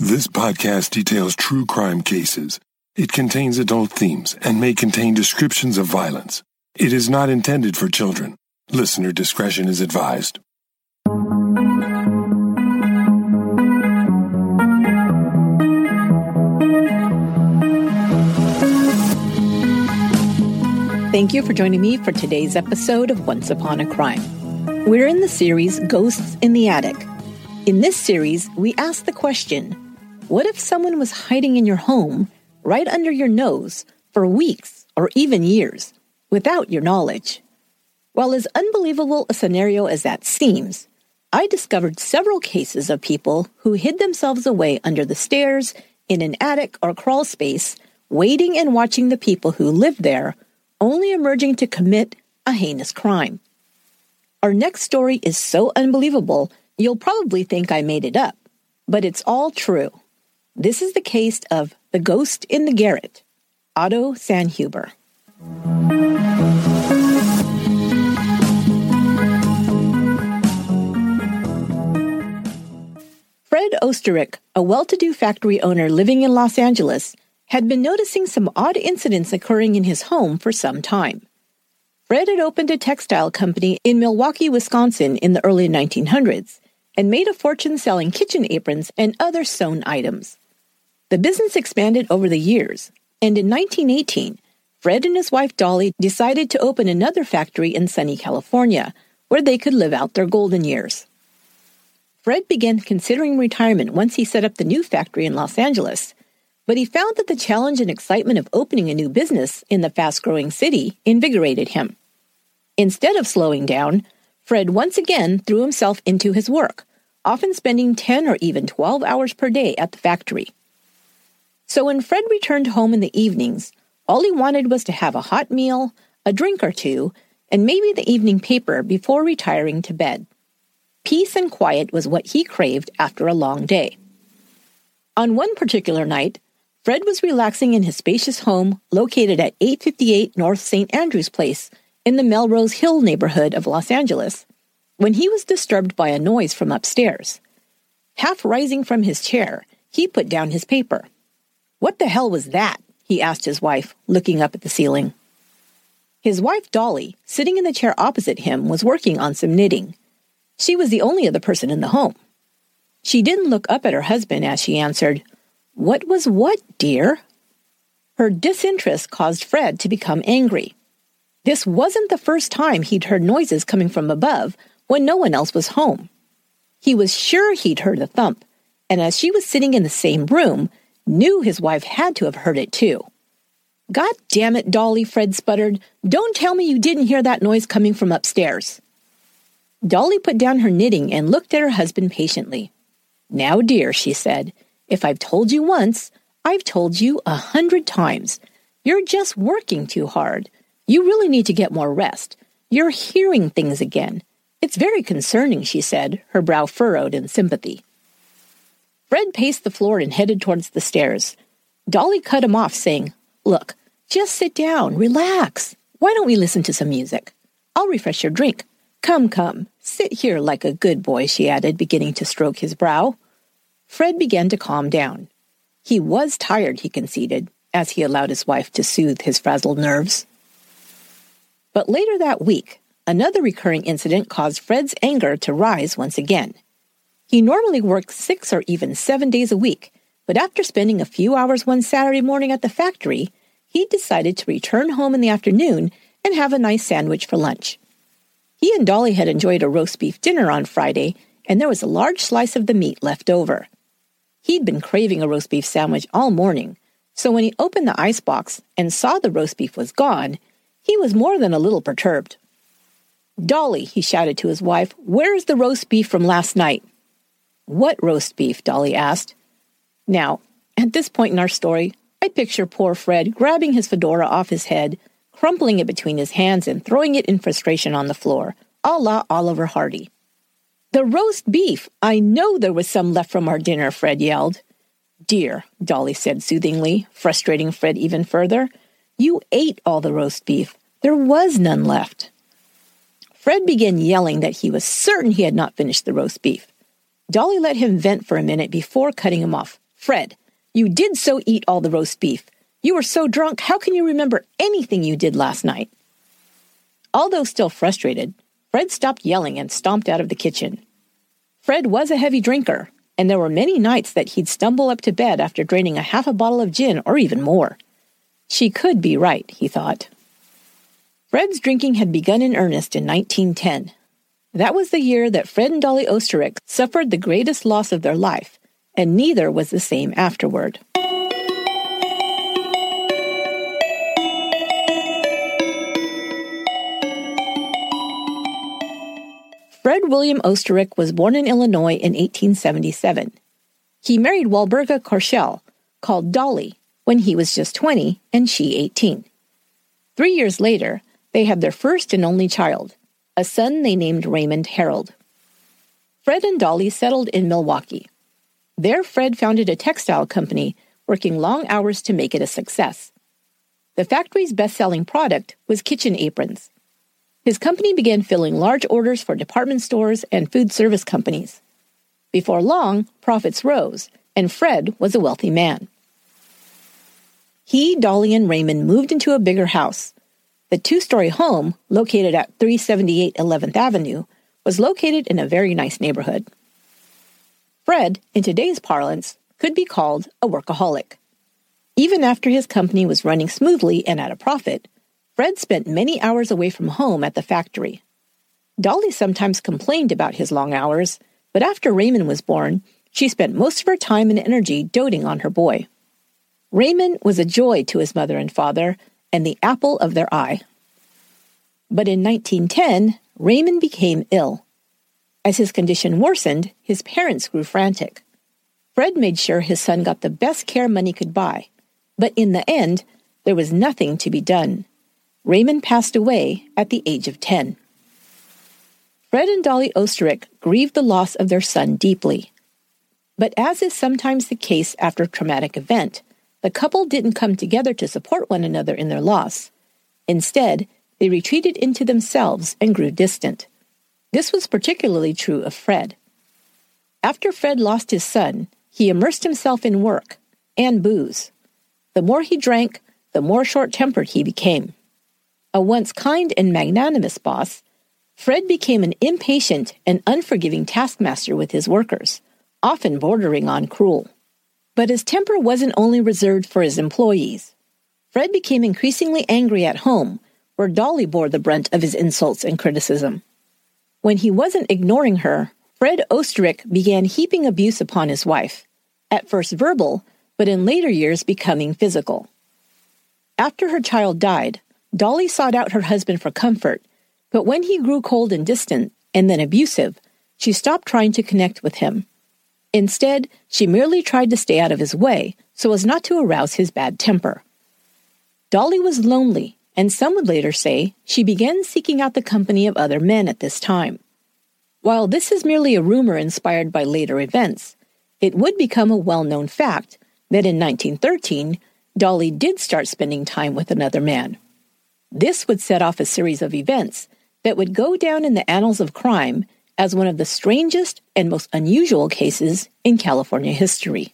This podcast details true crime cases. It contains adult themes and may contain descriptions of violence. It is not intended for children. Listener discretion is advised. Thank you for joining me for today's episode of Once Upon a Crime. We're in the series Ghosts in the Attic. In this series, we ask the question what if someone was hiding in your home, right under your nose, for weeks or even years, without your knowledge? While as unbelievable a scenario as that seems, I discovered several cases of people who hid themselves away under the stairs, in an attic or crawl space, waiting and watching the people who lived there, only emerging to commit a heinous crime. Our next story is so unbelievable, you'll probably think I made it up, but it's all true. This is the case of The Ghost in the Garret, Otto Sanhuber. Fred Oesterreich, a well to do factory owner living in Los Angeles, had been noticing some odd incidents occurring in his home for some time. Fred had opened a textile company in Milwaukee, Wisconsin in the early 1900s and made a fortune selling kitchen aprons and other sewn items. The business expanded over the years, and in 1918, Fred and his wife Dolly decided to open another factory in sunny California, where they could live out their golden years. Fred began considering retirement once he set up the new factory in Los Angeles, but he found that the challenge and excitement of opening a new business in the fast growing city invigorated him. Instead of slowing down, Fred once again threw himself into his work, often spending 10 or even 12 hours per day at the factory. So when Fred returned home in the evenings, all he wanted was to have a hot meal, a drink or two, and maybe the evening paper before retiring to bed. Peace and quiet was what he craved after a long day. On one particular night, Fred was relaxing in his spacious home located at 858 North St. Andrews Place in the Melrose Hill neighborhood of Los Angeles when he was disturbed by a noise from upstairs. Half rising from his chair, he put down his paper. What the hell was that? he asked his wife, looking up at the ceiling. His wife, Dolly, sitting in the chair opposite him, was working on some knitting. She was the only other person in the home. She didn't look up at her husband as she answered, What was what, dear? Her disinterest caused Fred to become angry. This wasn't the first time he'd heard noises coming from above when no one else was home. He was sure he'd heard a thump, and as she was sitting in the same room, knew his wife had to have heard it too. God damn it, Dolly, Fred sputtered. Don't tell me you didn't hear that noise coming from upstairs. Dolly put down her knitting and looked at her husband patiently. Now, dear, she said, if I've told you once, I've told you a hundred times. You're just working too hard. You really need to get more rest. You're hearing things again. It's very concerning, she said, her brow furrowed in sympathy. Fred paced the floor and headed towards the stairs. Dolly cut him off, saying, Look, just sit down, relax. Why don't we listen to some music? I'll refresh your drink. Come, come, sit here like a good boy, she added, beginning to stroke his brow. Fred began to calm down. He was tired, he conceded, as he allowed his wife to soothe his frazzled nerves. But later that week, another recurring incident caused Fred's anger to rise once again. He normally worked six or even seven days a week, but after spending a few hours one Saturday morning at the factory, he decided to return home in the afternoon and have a nice sandwich for lunch. He and Dolly had enjoyed a roast beef dinner on Friday, and there was a large slice of the meat left over. He'd been craving a roast beef sandwich all morning, so when he opened the icebox and saw the roast beef was gone, he was more than a little perturbed. Dolly, he shouted to his wife, where is the roast beef from last night? What roast beef? Dolly asked. Now, at this point in our story, I picture poor Fred grabbing his fedora off his head, crumpling it between his hands, and throwing it in frustration on the floor, a la Oliver Hardy. The roast beef! I know there was some left from our dinner, Fred yelled. Dear, Dolly said soothingly, frustrating Fred even further, you ate all the roast beef. There was none left. Fred began yelling that he was certain he had not finished the roast beef. Dolly let him vent for a minute before cutting him off. Fred, you did so eat all the roast beef. You were so drunk, how can you remember anything you did last night? Although still frustrated, Fred stopped yelling and stomped out of the kitchen. Fred was a heavy drinker, and there were many nights that he'd stumble up to bed after draining a half a bottle of gin or even more. She could be right, he thought. Fred's drinking had begun in earnest in 1910. That was the year that Fred and Dolly Oesterreich suffered the greatest loss of their life, and neither was the same afterward. Fred William Oesterreich was born in Illinois in 1877. He married Walburga Korschel, called Dolly, when he was just 20 and she 18. Three years later, they had their first and only child, a son they named Raymond Harold. Fred and Dolly settled in Milwaukee. There, Fred founded a textile company, working long hours to make it a success. The factory's best selling product was kitchen aprons. His company began filling large orders for department stores and food service companies. Before long, profits rose, and Fred was a wealthy man. He, Dolly, and Raymond moved into a bigger house. The two story home, located at 378 11th Avenue, was located in a very nice neighborhood. Fred, in today's parlance, could be called a workaholic. Even after his company was running smoothly and at a profit, Fred spent many hours away from home at the factory. Dolly sometimes complained about his long hours, but after Raymond was born, she spent most of her time and energy doting on her boy. Raymond was a joy to his mother and father and the apple of their eye. But in 1910, Raymond became ill. As his condition worsened, his parents grew frantic. Fred made sure his son got the best care money could buy, but in the end, there was nothing to be done. Raymond passed away at the age of 10. Fred and Dolly Oesterreich grieved the loss of their son deeply. But as is sometimes the case after a traumatic event, the couple didn't come together to support one another in their loss. Instead, they retreated into themselves and grew distant. This was particularly true of Fred. After Fred lost his son, he immersed himself in work and booze. The more he drank, the more short tempered he became. A once kind and magnanimous boss, Fred became an impatient and unforgiving taskmaster with his workers, often bordering on cruel. But his temper wasn't only reserved for his employees. Fred became increasingly angry at home, where Dolly bore the brunt of his insults and criticism. When he wasn't ignoring her, Fred Oesterreich began heaping abuse upon his wife, at first verbal, but in later years becoming physical. After her child died, Dolly sought out her husband for comfort, but when he grew cold and distant, and then abusive, she stopped trying to connect with him. Instead, she merely tried to stay out of his way so as not to arouse his bad temper. Dolly was lonely, and some would later say she began seeking out the company of other men at this time. While this is merely a rumor inspired by later events, it would become a well known fact that in 1913, Dolly did start spending time with another man. This would set off a series of events that would go down in the annals of crime as one of the strangest and most unusual cases in California history.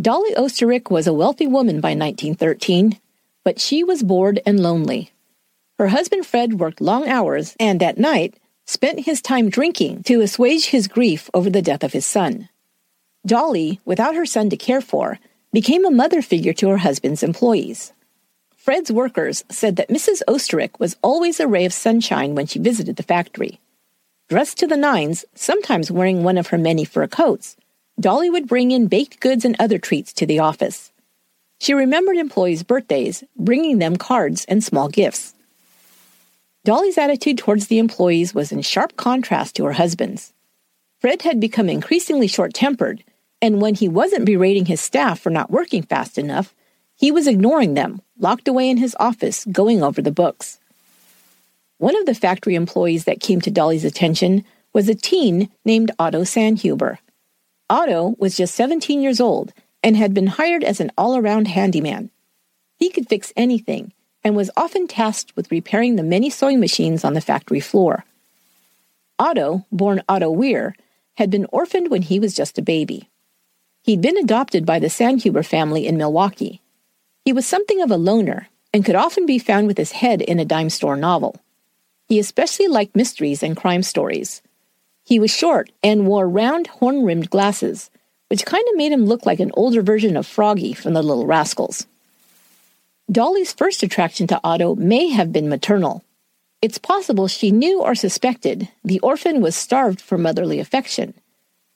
Dolly Oesterreich was a wealthy woman by 1913, but she was bored and lonely. Her husband Fred worked long hours and at night spent his time drinking to assuage his grief over the death of his son. Dolly, without her son to care for, became a mother figure to her husband's employees. Fred's workers said that Mrs. Oesterreich was always a ray of sunshine when she visited the factory. Dressed to the nines, sometimes wearing one of her many fur coats, Dolly would bring in baked goods and other treats to the office. She remembered employees' birthdays, bringing them cards and small gifts. Dolly's attitude towards the employees was in sharp contrast to her husband's. Fred had become increasingly short tempered, and when he wasn't berating his staff for not working fast enough, he was ignoring them, locked away in his office, going over the books. One of the factory employees that came to Dolly's attention was a teen named Otto Sanhuber. Otto was just 17 years old and had been hired as an all around handyman. He could fix anything and was often tasked with repairing the many sewing machines on the factory floor. Otto, born Otto Weir, had been orphaned when he was just a baby. He'd been adopted by the Sanhuber family in Milwaukee. He was something of a loner and could often be found with his head in a dime store novel. He especially liked mysteries and crime stories. He was short and wore round horn rimmed glasses, which kind of made him look like an older version of Froggy from the Little Rascals. Dolly's first attraction to Otto may have been maternal. It's possible she knew or suspected the orphan was starved for motherly affection,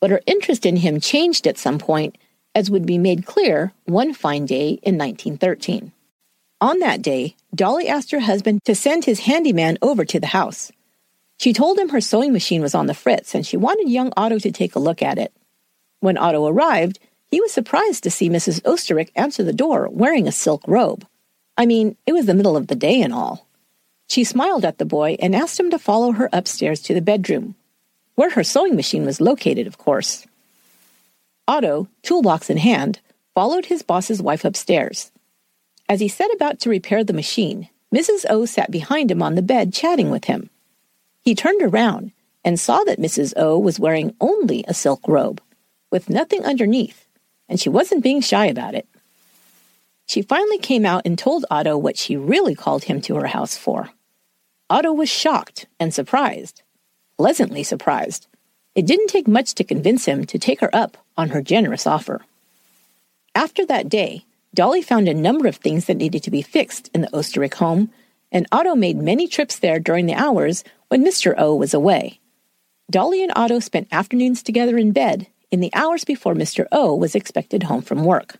but her interest in him changed at some point, as would be made clear one fine day in 1913. On that day, Dolly asked her husband to send his handyman over to the house. She told him her sewing machine was on the fritz and she wanted young Otto to take a look at it. When Otto arrived, he was surprised to see Mrs. Oesterreich answer the door wearing a silk robe. I mean, it was the middle of the day and all. She smiled at the boy and asked him to follow her upstairs to the bedroom, where her sewing machine was located, of course. Otto, toolbox in hand, followed his boss's wife upstairs. As he set about to repair the machine, Mrs. O sat behind him on the bed chatting with him. He turned around and saw that Mrs. O was wearing only a silk robe, with nothing underneath, and she wasn't being shy about it. She finally came out and told Otto what she really called him to her house for. Otto was shocked and surprised, pleasantly surprised. It didn't take much to convince him to take her up on her generous offer. After that day, Dolly found a number of things that needed to be fixed in the Oesterreich home, and Otto made many trips there during the hours when Mr. O was away. Dolly and Otto spent afternoons together in bed in the hours before Mr. O was expected home from work.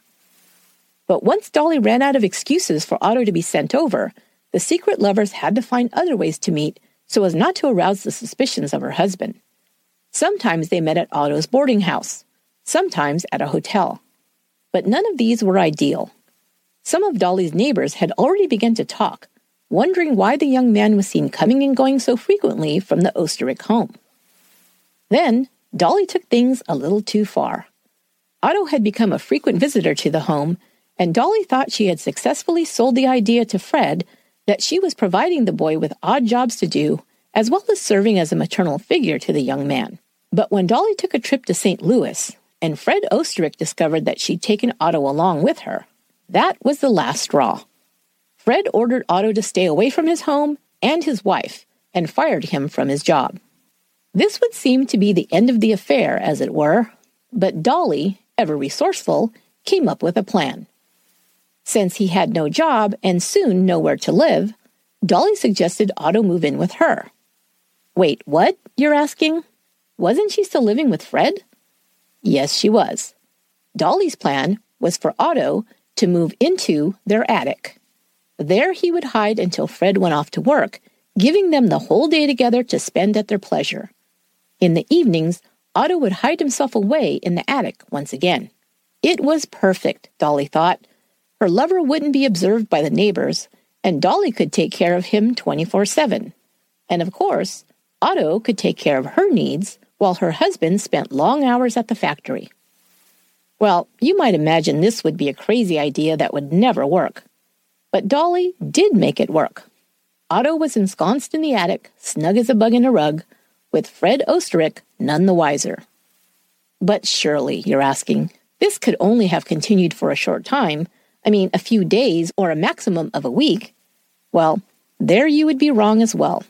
But once Dolly ran out of excuses for Otto to be sent over, the secret lovers had to find other ways to meet so as not to arouse the suspicions of her husband. Sometimes they met at Otto's boarding house, sometimes at a hotel. But none of these were ideal. Some of Dolly's neighbors had already begun to talk, wondering why the young man was seen coming and going so frequently from the Oesterreich home. Then, Dolly took things a little too far. Otto had become a frequent visitor to the home and Dolly thought she had successfully sold the idea to Fred that she was providing the boy with odd jobs to do, as well as serving as a maternal figure to the young man. But when Dolly took a trip to St. Louis, and Fred Oesterreich discovered that she'd taken Otto along with her, that was the last straw. Fred ordered Otto to stay away from his home and his wife, and fired him from his job. This would seem to be the end of the affair, as it were, but Dolly, ever resourceful, came up with a plan. Since he had no job and soon nowhere to live, Dolly suggested Otto move in with her. Wait, what? You're asking? Wasn't she still living with Fred? Yes, she was. Dolly's plan was for Otto to move into their attic. There he would hide until Fred went off to work, giving them the whole day together to spend at their pleasure. In the evenings, Otto would hide himself away in the attic once again. It was perfect, Dolly thought. Her lover wouldn't be observed by the neighbors, and Dolly could take care of him 24 7. And of course, Otto could take care of her needs while her husband spent long hours at the factory. Well, you might imagine this would be a crazy idea that would never work. But Dolly did make it work. Otto was ensconced in the attic, snug as a bug in a rug, with Fred Oesterreich none the wiser. But surely, you're asking, this could only have continued for a short time I mean, a few days or a maximum of a week, well, there you would be wrong as well.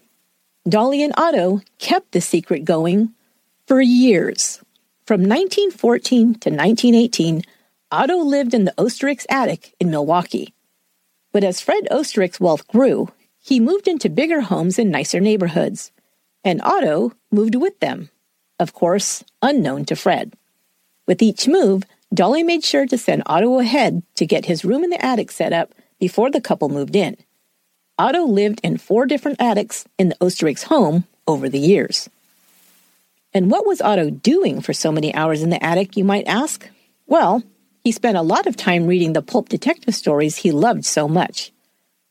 Dolly and Otto kept the secret going for years. From 1914 to 1918, Otto lived in the Oesterreich's attic in Milwaukee. But as Fred Oesterreich's wealth grew, he moved into bigger homes in nicer neighborhoods, and Otto moved with them, of course, unknown to Fred. With each move, Dolly made sure to send Otto ahead to get his room in the attic set up before the couple moved in. Otto lived in four different attics in the Oesterreich's home over the years. And what was Otto doing for so many hours in the attic, you might ask? Well, he spent a lot of time reading the pulp detective stories he loved so much.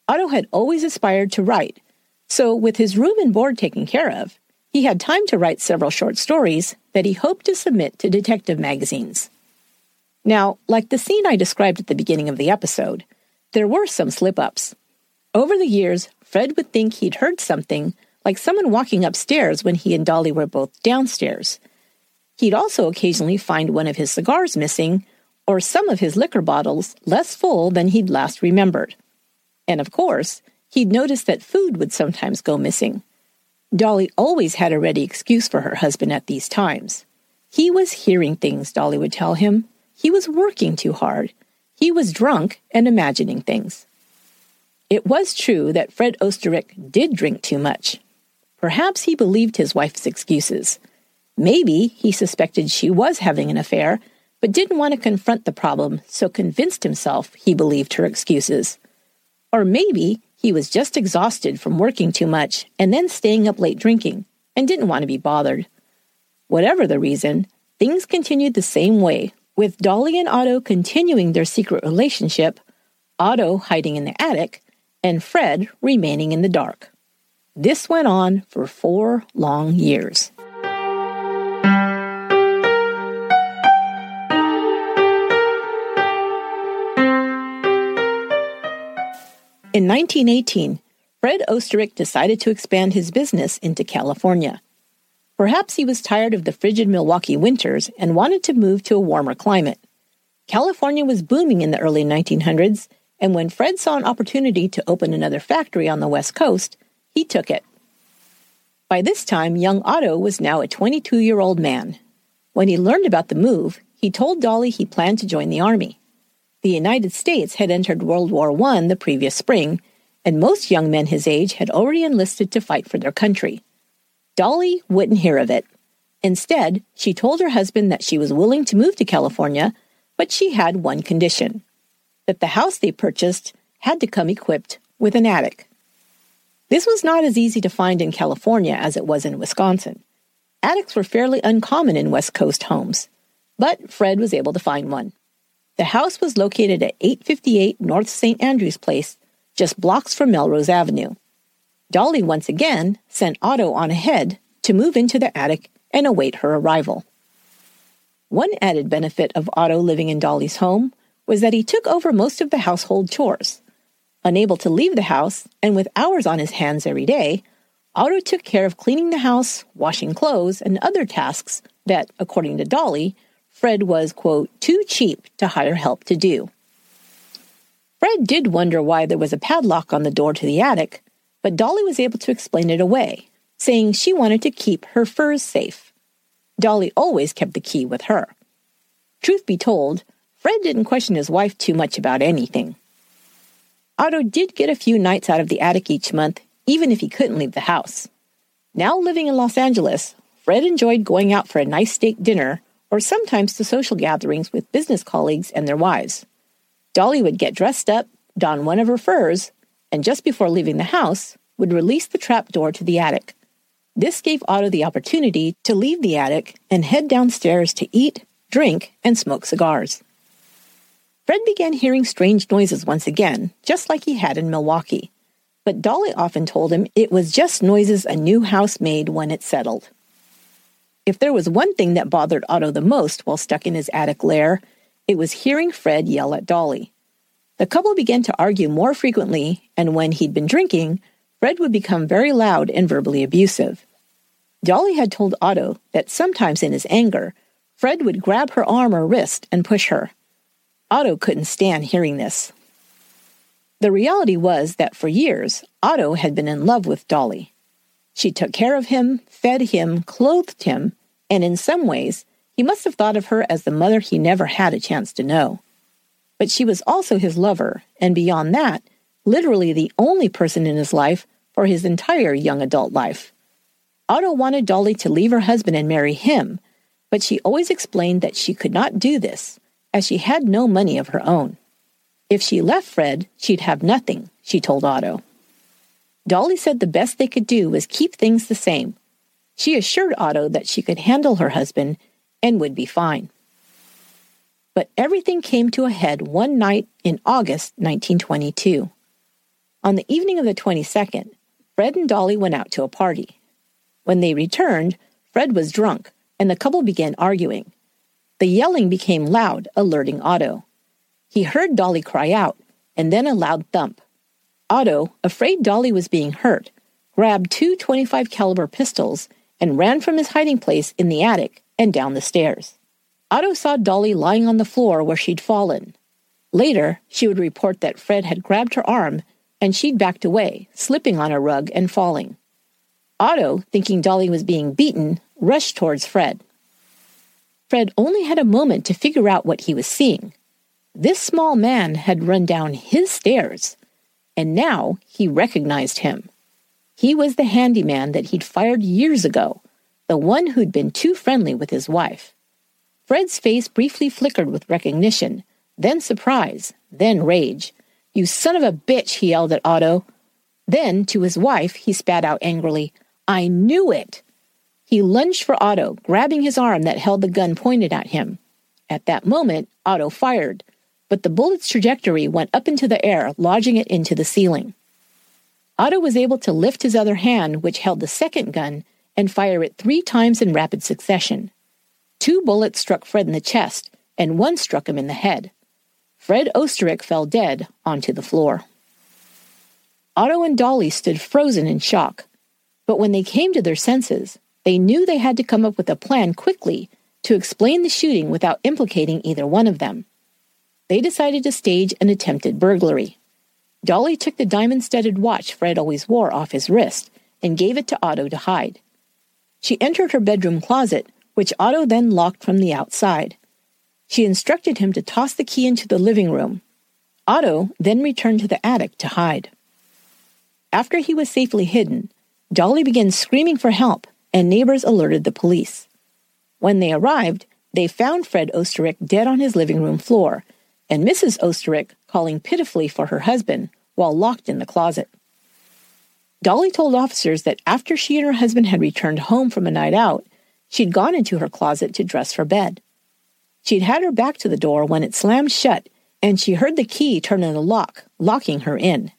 Otto had always aspired to write, so with his room and board taken care of, he had time to write several short stories that he hoped to submit to detective magazines. Now, like the scene I described at the beginning of the episode, there were some slip ups. Over the years, Fred would think he'd heard something like someone walking upstairs when he and Dolly were both downstairs. He'd also occasionally find one of his cigars missing or some of his liquor bottles less full than he'd last remembered. And of course, he'd notice that food would sometimes go missing. Dolly always had a ready excuse for her husband at these times. He was hearing things, Dolly would tell him. He was working too hard. He was drunk and imagining things. It was true that Fred Oesterreich did drink too much. Perhaps he believed his wife's excuses. Maybe he suspected she was having an affair but didn't want to confront the problem, so convinced himself he believed her excuses. Or maybe he was just exhausted from working too much and then staying up late drinking and didn't want to be bothered. Whatever the reason, things continued the same way, with Dolly and Otto continuing their secret relationship, Otto hiding in the attic, and Fred remaining in the dark. This went on for four long years. In 1918, Fred Oesterreich decided to expand his business into California. Perhaps he was tired of the frigid Milwaukee winters and wanted to move to a warmer climate. California was booming in the early 1900s, and when Fred saw an opportunity to open another factory on the West Coast, he took it. By this time, young Otto was now a 22 year old man. When he learned about the move, he told Dolly he planned to join the Army. The United States had entered World War I the previous spring, and most young men his age had already enlisted to fight for their country. Dolly wouldn't hear of it. Instead, she told her husband that she was willing to move to California, but she had one condition that the house they purchased had to come equipped with an attic. This was not as easy to find in California as it was in Wisconsin. Attics were fairly uncommon in West Coast homes, but Fred was able to find one. The house was located at 858 North St. Andrews Place, just blocks from Melrose Avenue. Dolly once again sent Otto on ahead to move into the attic and await her arrival. One added benefit of Otto living in Dolly's home was that he took over most of the household chores. Unable to leave the house and with hours on his hands every day, Otto took care of cleaning the house, washing clothes, and other tasks that, according to Dolly, Fred was, quote, too cheap to hire help to do. Fred did wonder why there was a padlock on the door to the attic, but Dolly was able to explain it away, saying she wanted to keep her furs safe. Dolly always kept the key with her. Truth be told, Fred didn't question his wife too much about anything. Otto did get a few nights out of the attic each month, even if he couldn't leave the house. Now living in Los Angeles, Fred enjoyed going out for a nice steak dinner or sometimes to social gatherings with business colleagues and their wives. Dolly would get dressed up, don one of her furs, and just before leaving the house, would release the trap door to the attic. This gave Otto the opportunity to leave the attic and head downstairs to eat, drink, and smoke cigars. Fred began hearing strange noises once again, just like he had in Milwaukee. But Dolly often told him it was just noises a new house made when it settled. If there was one thing that bothered Otto the most while stuck in his attic lair, it was hearing Fred yell at Dolly. The couple began to argue more frequently, and when he'd been drinking, Fred would become very loud and verbally abusive. Dolly had told Otto that sometimes in his anger, Fred would grab her arm or wrist and push her. Otto couldn't stand hearing this. The reality was that for years, Otto had been in love with Dolly. She took care of him, fed him, clothed him, and in some ways, he must have thought of her as the mother he never had a chance to know. But she was also his lover, and beyond that, literally the only person in his life for his entire young adult life. Otto wanted Dolly to leave her husband and marry him, but she always explained that she could not do this, as she had no money of her own. If she left Fred, she'd have nothing, she told Otto. Dolly said the best they could do was keep things the same. She assured Otto that she could handle her husband and would be fine. But everything came to a head one night in August 1922. On the evening of the 22nd, Fred and Dolly went out to a party. When they returned, Fred was drunk, and the couple began arguing. The yelling became loud, alerting Otto. He heard Dolly cry out, and then a loud thump. Otto, afraid Dolly was being hurt, grabbed two 25 caliber pistols, and ran from his hiding place in the attic and down the stairs. Otto saw Dolly lying on the floor where she'd fallen. Later, she would report that Fred had grabbed her arm and she'd backed away, slipping on a rug and falling. Otto, thinking Dolly was being beaten, rushed towards Fred. Fred only had a moment to figure out what he was seeing. This small man had run down his stairs, and now he recognized him. He was the handyman that he'd fired years ago, the one who'd been too friendly with his wife. Fred's face briefly flickered with recognition, then surprise, then rage. You son of a bitch, he yelled at Otto. Then, to his wife, he spat out angrily, I knew it! He lunged for Otto, grabbing his arm that held the gun pointed at him. At that moment, Otto fired, but the bullet's trajectory went up into the air, lodging it into the ceiling. Otto was able to lift his other hand, which held the second gun, and fire it three times in rapid succession. Two bullets struck Fred in the chest, and one struck him in the head. Fred Oesterreich fell dead onto the floor. Otto and Dolly stood frozen in shock, but when they came to their senses, they knew they had to come up with a plan quickly to explain the shooting without implicating either one of them. They decided to stage an attempted burglary. Dolly took the diamond studded watch Fred always wore off his wrist and gave it to Otto to hide. She entered her bedroom closet, which Otto then locked from the outside. She instructed him to toss the key into the living room. Otto then returned to the attic to hide. After he was safely hidden, Dolly began screaming for help, and neighbors alerted the police. When they arrived, they found Fred Oesterreich dead on his living room floor, and Mrs. Oesterreich calling pitifully for her husband while locked in the closet. Dolly told officers that after she and her husband had returned home from a night out, she'd gone into her closet to dress for bed. She'd had her back to the door when it slammed shut, and she heard the key turn in the lock, locking her in.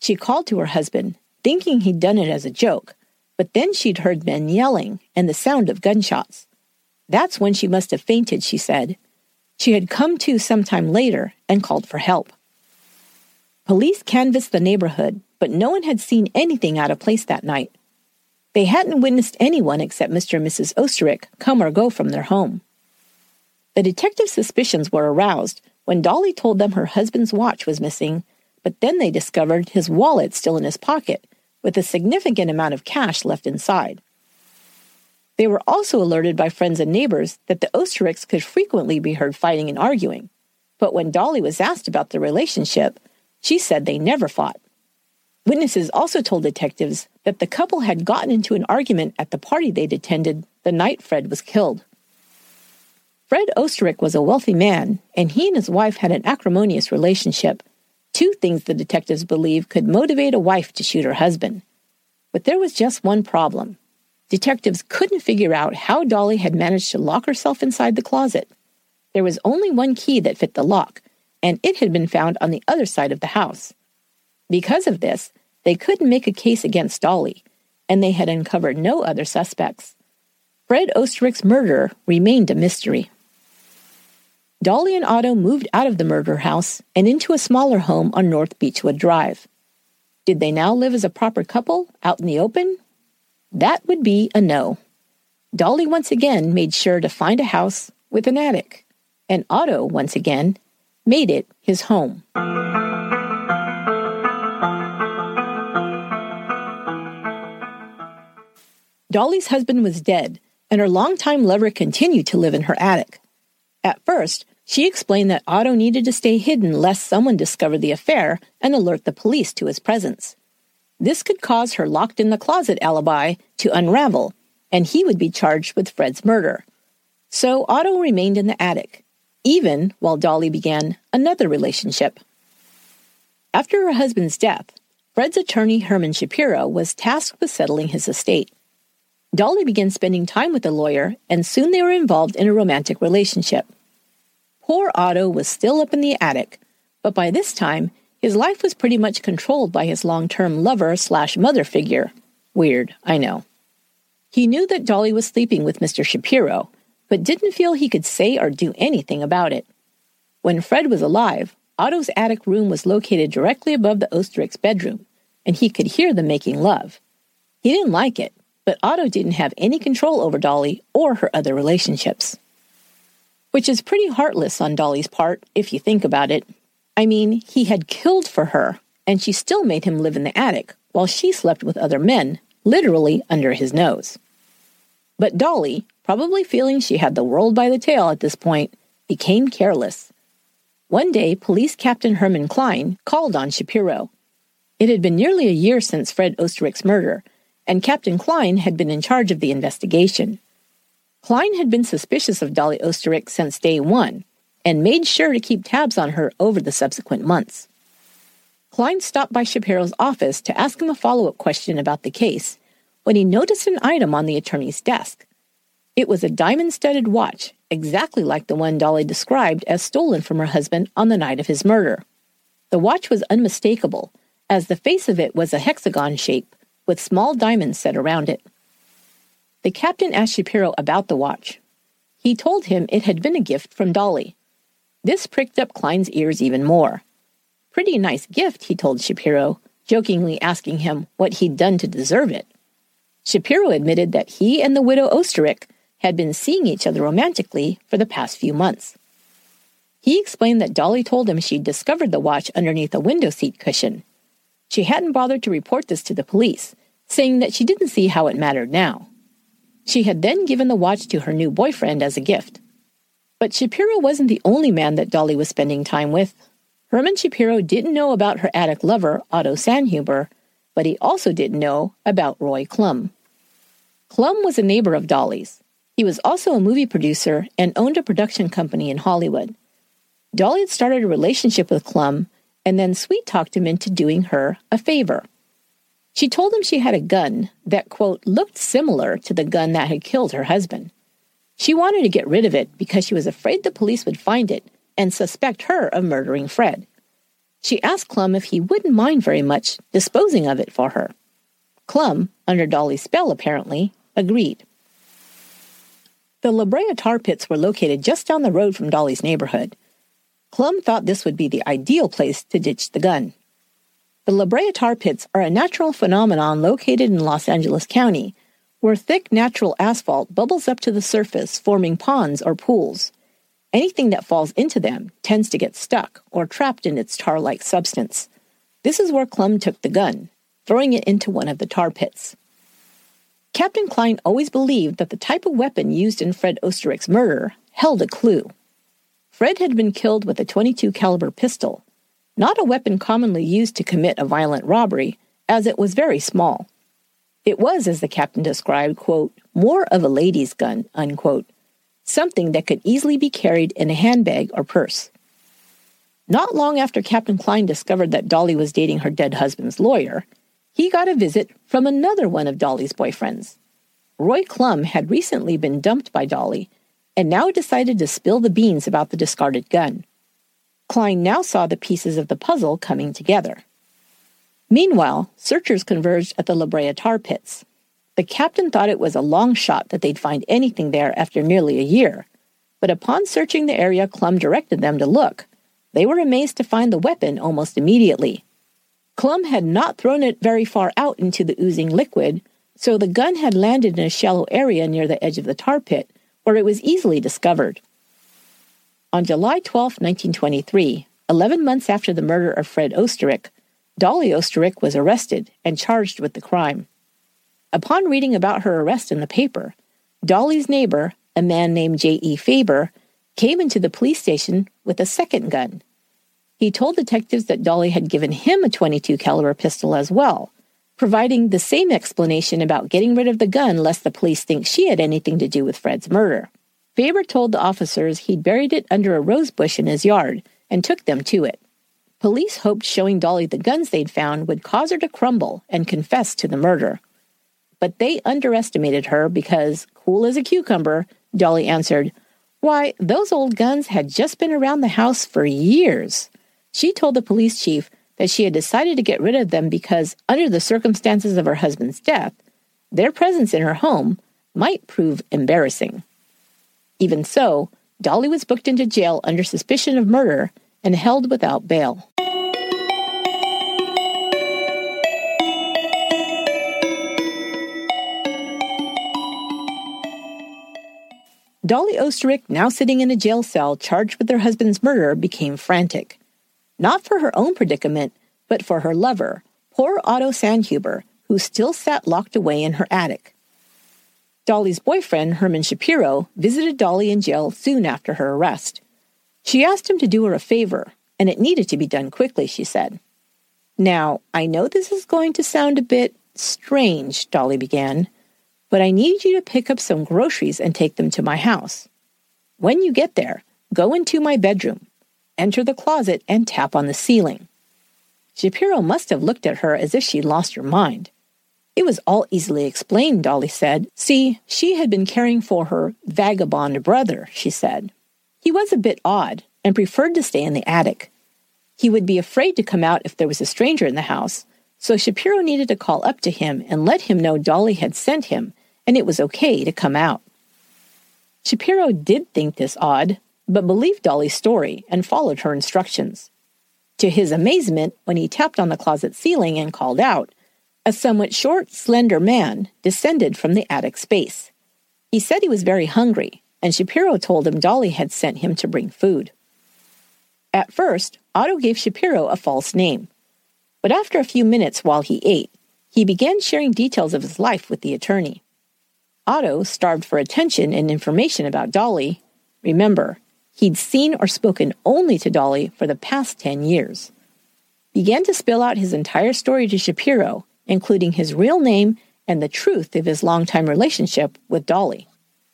She called to her husband, thinking he'd done it as a joke, but then she'd heard men yelling and the sound of gunshots. That's when she must have fainted, she said, she had come to some time later and called for help. Police canvassed the neighborhood, but no one had seen anything out of place that night. They hadn't witnessed anyone except Mr. and Mrs. Oesterreich come or go from their home. The detective's suspicions were aroused when Dolly told them her husband's watch was missing, but then they discovered his wallet still in his pocket, with a significant amount of cash left inside. They were also alerted by friends and neighbors that the Oesterreichs could frequently be heard fighting and arguing. But when Dolly was asked about the relationship, she said they never fought. Witnesses also told detectives that the couple had gotten into an argument at the party they'd attended the night Fred was killed. Fred Oesterreich was a wealthy man, and he and his wife had an acrimonious relationship. Two things the detectives believe could motivate a wife to shoot her husband. But there was just one problem. Detectives couldn't figure out how Dolly had managed to lock herself inside the closet. There was only one key that fit the lock, and it had been found on the other side of the house. Because of this, they couldn't make a case against Dolly, and they had uncovered no other suspects. Fred Oesterreich's murder remained a mystery. Dolly and Otto moved out of the murder house and into a smaller home on North Beechwood Drive. Did they now live as a proper couple out in the open that would be a no. Dolly once again made sure to find a house with an attic, and Otto once again made it his home. Dolly's husband was dead, and her longtime lover continued to live in her attic. At first, she explained that Otto needed to stay hidden lest someone discover the affair and alert the police to his presence. This could cause her locked in the closet alibi to unravel, and he would be charged with Fred's murder. So Otto remained in the attic, even while Dolly began another relationship. After her husband's death, Fred's attorney Herman Shapiro was tasked with settling his estate. Dolly began spending time with the lawyer, and soon they were involved in a romantic relationship. Poor Otto was still up in the attic, but by this time his life was pretty much controlled by his long term lover slash mother figure. Weird, I know. He knew that Dolly was sleeping with Mr. Shapiro, but didn't feel he could say or do anything about it. When Fred was alive, Otto's attic room was located directly above the Oesterreich's bedroom, and he could hear them making love. He didn't like it, but Otto didn't have any control over Dolly or her other relationships. Which is pretty heartless on Dolly's part, if you think about it. I mean, he had killed for her, and she still made him live in the attic while she slept with other men, literally under his nose. But Dolly, probably feeling she had the world by the tail at this point, became careless. One day, Police Captain Herman Klein called on Shapiro. It had been nearly a year since Fred Oesterreich's murder, and Captain Klein had been in charge of the investigation. Klein had been suspicious of Dolly Oesterreich since day one and made sure to keep tabs on her over the subsequent months. Klein stopped by Shapiro's office to ask him a follow up question about the case when he noticed an item on the attorney's desk. It was a diamond studded watch, exactly like the one Dolly described as stolen from her husband on the night of his murder. The watch was unmistakable, as the face of it was a hexagon shape with small diamonds set around it. The captain asked Shapiro about the watch. He told him it had been a gift from Dolly. This pricked up Klein's ears even more. Pretty nice gift, he told Shapiro, jokingly asking him what he'd done to deserve it. Shapiro admitted that he and the widow Oesterreich had been seeing each other romantically for the past few months. He explained that Dolly told him she'd discovered the watch underneath a window seat cushion. She hadn't bothered to report this to the police, saying that she didn't see how it mattered now. She had then given the watch to her new boyfriend as a gift. But Shapiro wasn't the only man that Dolly was spending time with. Herman Shapiro didn't know about her attic lover, Otto Sanhuber, but he also didn't know about Roy Klumb. Klumb was a neighbor of Dolly's. He was also a movie producer and owned a production company in Hollywood. Dolly had started a relationship with Klumb and then sweet talked him into doing her a favor. She told him she had a gun that, quote, looked similar to the gun that had killed her husband. She wanted to get rid of it because she was afraid the police would find it and suspect her of murdering Fred. She asked Klumb if he wouldn't mind very much disposing of it for her. Klumb, under Dolly's spell apparently, agreed. The La Brea tar pits were located just down the road from Dolly's neighborhood. Klumb thought this would be the ideal place to ditch the gun. The La Brea tar pits are a natural phenomenon located in Los Angeles County, where thick natural asphalt bubbles up to the surface, forming ponds or pools. Anything that falls into them tends to get stuck or trapped in its tar like substance. This is where Klumb took the gun, throwing it into one of the tar pits. Captain Klein always believed that the type of weapon used in Fred Oesterreich's murder held a clue. Fred had been killed with a 22 caliber pistol, not a weapon commonly used to commit a violent robbery, as it was very small. It was, as the captain described, quote, more of a lady's gun, unquote, something that could easily be carried in a handbag or purse. Not long after Captain Klein discovered that Dolly was dating her dead husband's lawyer, he got a visit from another one of Dolly's boyfriends. Roy Klumb had recently been dumped by Dolly and now decided to spill the beans about the discarded gun. Klein now saw the pieces of the puzzle coming together. Meanwhile, searchers converged at the La Brea tar pits. The captain thought it was a long shot that they'd find anything there after nearly a year, but upon searching the area Klumb directed them to look, they were amazed to find the weapon almost immediately. Klumb had not thrown it very far out into the oozing liquid, so the gun had landed in a shallow area near the edge of the tar pit, where it was easily discovered. On July 12, 1923, 11 months after the murder of Fred Oesterreich, Dolly Oesterreich was arrested and charged with the crime. Upon reading about her arrest in the paper, Dolly's neighbor, a man named J.E. Faber, came into the police station with a second gun. He told detectives that Dolly had given him a 22 caliber pistol as well, providing the same explanation about getting rid of the gun lest the police think she had anything to do with Fred's murder. Faber told the officers he'd buried it under a rose bush in his yard and took them to it. Police hoped showing Dolly the guns they'd found would cause her to crumble and confess to the murder. But they underestimated her because, cool as a cucumber, Dolly answered, Why, those old guns had just been around the house for years. She told the police chief that she had decided to get rid of them because, under the circumstances of her husband's death, their presence in her home might prove embarrassing. Even so, Dolly was booked into jail under suspicion of murder and held without bail. Dolly Oesterreich, now sitting in a jail cell charged with her husband's murder, became frantic. Not for her own predicament, but for her lover, poor Otto Sanhuber, who still sat locked away in her attic. Dolly's boyfriend, Herman Shapiro, visited Dolly in jail soon after her arrest. She asked him to do her a favor, and it needed to be done quickly, she said. Now, I know this is going to sound a bit strange, Dolly began, but I need you to pick up some groceries and take them to my house. When you get there, go into my bedroom, enter the closet, and tap on the ceiling. Shapiro must have looked at her as if she'd lost her mind. It was all easily explained, Dolly said. See, she had been caring for her vagabond brother, she said. He was a bit odd and preferred to stay in the attic. He would be afraid to come out if there was a stranger in the house, so Shapiro needed to call up to him and let him know Dolly had sent him and it was okay to come out. Shapiro did think this odd, but believed Dolly's story and followed her instructions. To his amazement, when he tapped on the closet ceiling and called out, a somewhat short, slender man descended from the attic space. He said he was very hungry, and Shapiro told him Dolly had sent him to bring food. At first, Otto gave Shapiro a false name. But after a few minutes while he ate, he began sharing details of his life with the attorney. Otto, starved for attention and information about Dolly, remember, he'd seen or spoken only to Dolly for the past 10 years, began to spill out his entire story to Shapiro including his real name and the truth of his longtime relationship with Dolly.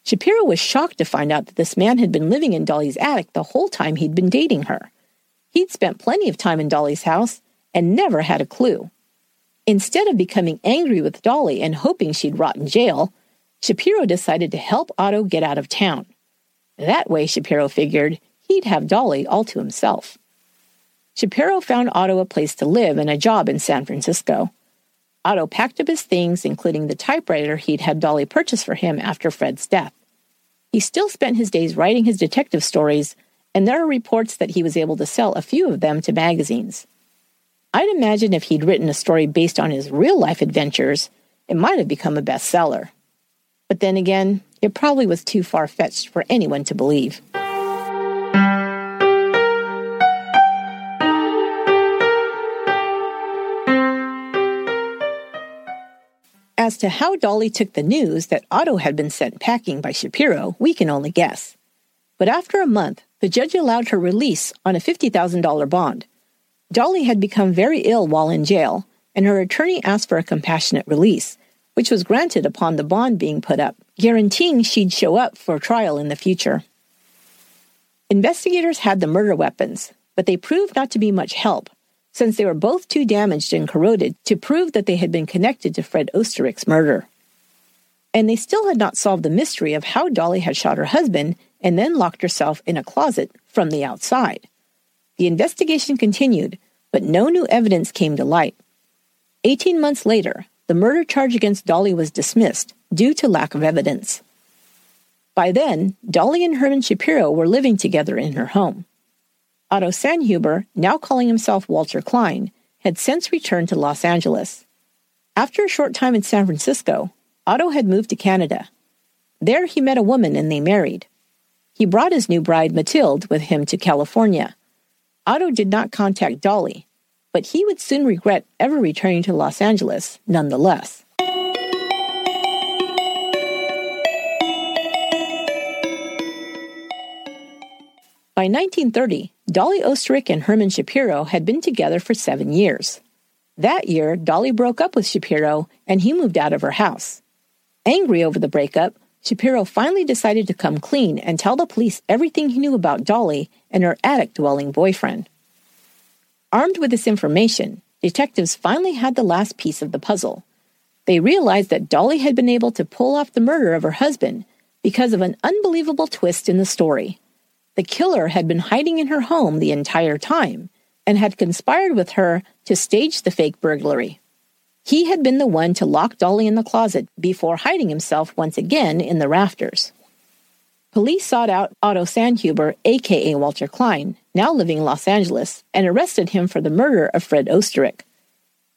Shapiro was shocked to find out that this man had been living in Dolly's attic the whole time he'd been dating her. He'd spent plenty of time in Dolly's house and never had a clue. Instead of becoming angry with Dolly and hoping she'd rot in jail, Shapiro decided to help Otto get out of town. That way, Shapiro figured, he'd have Dolly all to himself. Shapiro found Otto a place to live and a job in San Francisco. Otto packed up his things, including the typewriter he'd had Dolly purchase for him after Fred's death. He still spent his days writing his detective stories, and there are reports that he was able to sell a few of them to magazines. I'd imagine if he'd written a story based on his real life adventures, it might have become a bestseller. But then again, it probably was too far fetched for anyone to believe. As to how Dolly took the news that Otto had been sent packing by Shapiro, we can only guess. But after a month, the judge allowed her release on a $50,000 bond. Dolly had become very ill while in jail, and her attorney asked for a compassionate release, which was granted upon the bond being put up, guaranteeing she'd show up for trial in the future. Investigators had the murder weapons, but they proved not to be much help since they were both too damaged and corroded to prove that they had been connected to Fred Oesterreich's murder. And they still had not solved the mystery of how Dolly had shot her husband and then locked herself in a closet from the outside. The investigation continued, but no new evidence came to light. Eighteen months later, the murder charge against Dolly was dismissed due to lack of evidence. By then, Dolly and Herman Shapiro were living together in her home. Otto Sanhuber, now calling himself Walter Klein, had since returned to Los Angeles. After a short time in San Francisco, Otto had moved to Canada. There he met a woman and they married. He brought his new bride, Mathilde, with him to California. Otto did not contact Dolly, but he would soon regret ever returning to Los Angeles nonetheless. By 1930, Dolly Oesterreich and Herman Shapiro had been together for seven years. That year, Dolly broke up with Shapiro and he moved out of her house. Angry over the breakup, Shapiro finally decided to come clean and tell the police everything he knew about Dolly and her attic dwelling boyfriend. Armed with this information, detectives finally had the last piece of the puzzle. They realized that Dolly had been able to pull off the murder of her husband because of an unbelievable twist in the story. The killer had been hiding in her home the entire time and had conspired with her to stage the fake burglary. He had been the one to lock Dolly in the closet before hiding himself once again in the rafters. Police sought out Otto Sanhuber, aka Walter Klein, now living in Los Angeles, and arrested him for the murder of Fred Oesterreich.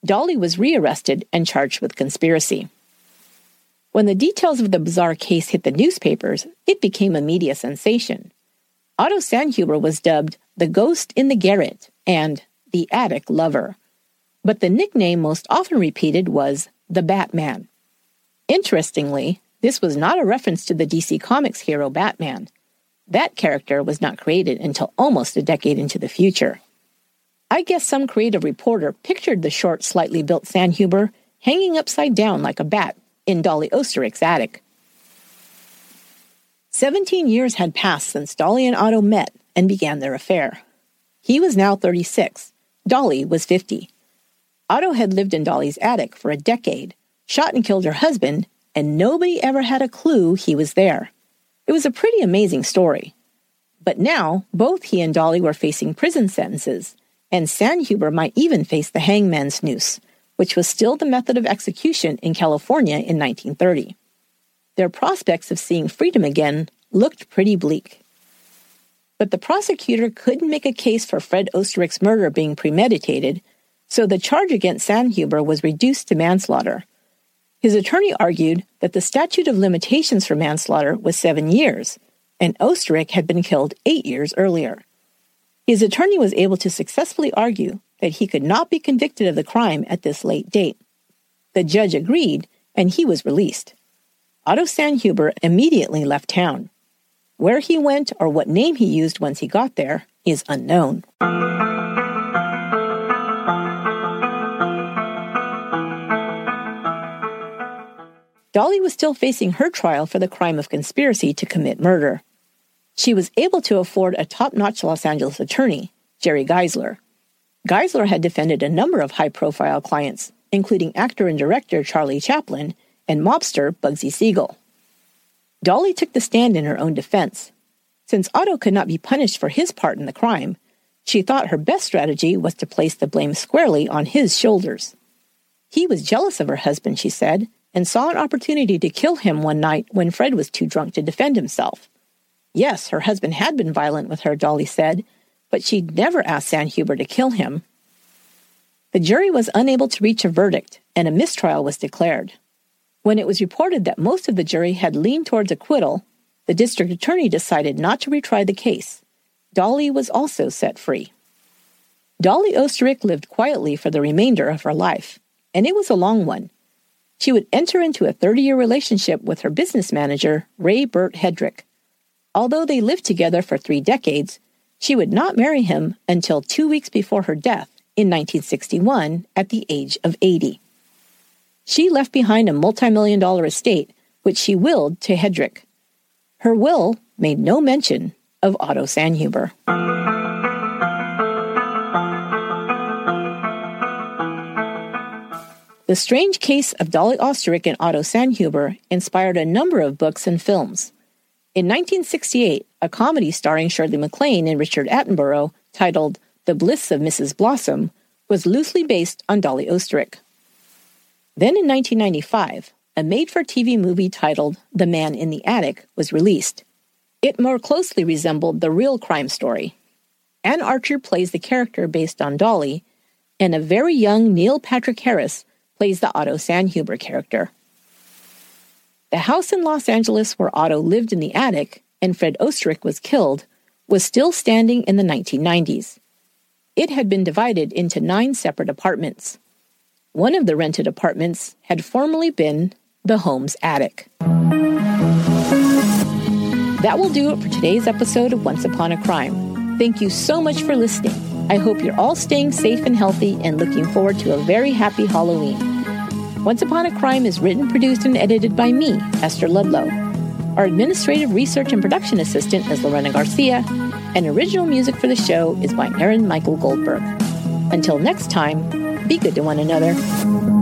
Dolly was rearrested and charged with conspiracy. When the details of the bizarre case hit the newspapers, it became a media sensation. Otto Sanhuber was dubbed the Ghost in the Garret and the Attic Lover. But the nickname most often repeated was the Batman. Interestingly, this was not a reference to the DC Comics hero Batman. That character was not created until almost a decade into the future. I guess some creative reporter pictured the short, slightly built Sanhuber hanging upside down like a bat in Dolly Oesterreich's attic. Seventeen years had passed since Dolly and Otto met and began their affair. He was now 36. Dolly was 50. Otto had lived in Dolly's attic for a decade, shot and killed her husband, and nobody ever had a clue he was there. It was a pretty amazing story. But now, both he and Dolly were facing prison sentences, and Sanhuber might even face the hangman's noose which was still the method of execution in California in 1930. Their prospects of seeing freedom again looked pretty bleak. But the prosecutor couldn't make a case for Fred Oesterreich's murder being premeditated, so the charge against Sanhuber was reduced to manslaughter. His attorney argued that the statute of limitations for manslaughter was seven years, and Oesterreich had been killed eight years earlier. His attorney was able to successfully argue that he could not be convicted of the crime at this late date. The judge agreed, and he was released. Otto Sanhuber immediately left town. Where he went or what name he used once he got there is unknown. Dolly was still facing her trial for the crime of conspiracy to commit murder. She was able to afford a top notch Los Angeles attorney, Jerry Giesler. Giesler had defended a number of high profile clients, including actor and director Charlie Chaplin and mobster Bugsy Siegel. Dolly took the stand in her own defense. Since Otto could not be punished for his part in the crime, she thought her best strategy was to place the blame squarely on his shoulders. He was jealous of her husband, she said, and saw an opportunity to kill him one night when Fred was too drunk to defend himself. Yes, her husband had been violent with her, Dolly said, but she'd never asked Sanhuber to kill him. The jury was unable to reach a verdict, and a mistrial was declared. When it was reported that most of the jury had leaned towards acquittal, the district attorney decided not to retry the case. Dolly was also set free. Dolly Oesterreich lived quietly for the remainder of her life, and it was a long one. She would enter into a 30 year relationship with her business manager, Ray Burt Hedrick. Although they lived together for three decades, she would not marry him until two weeks before her death in 1961 at the age of 80. She left behind a multi-million dollar estate, which she willed to Hedrick. Her will made no mention of Otto Sanhuber. The strange case of Dolly Oesterreich and Otto Sanhuber inspired a number of books and films. In 1968, a comedy starring Shirley MacLaine and Richard Attenborough, titled The Bliss of Mrs. Blossom, was loosely based on Dolly Oesterreich. Then in 1995, a made for TV movie titled The Man in the Attic was released. It more closely resembled the real crime story. Anne Archer plays the character based on Dolly, and a very young Neil Patrick Harris plays the Otto Sanhuber character. The house in Los Angeles where Otto lived in the attic and Fred Oesterreich was killed was still standing in the 1990s. It had been divided into nine separate apartments. One of the rented apartments had formerly been the home's attic. That will do it for today's episode of Once Upon a Crime. Thank you so much for listening. I hope you're all staying safe and healthy and looking forward to a very happy Halloween. Once Upon a Crime is written, produced, and edited by me, Esther Ludlow. Our administrative research and production assistant is Lorena Garcia, and original music for the show is by Aaron Michael Goldberg. Until next time, be good to one another.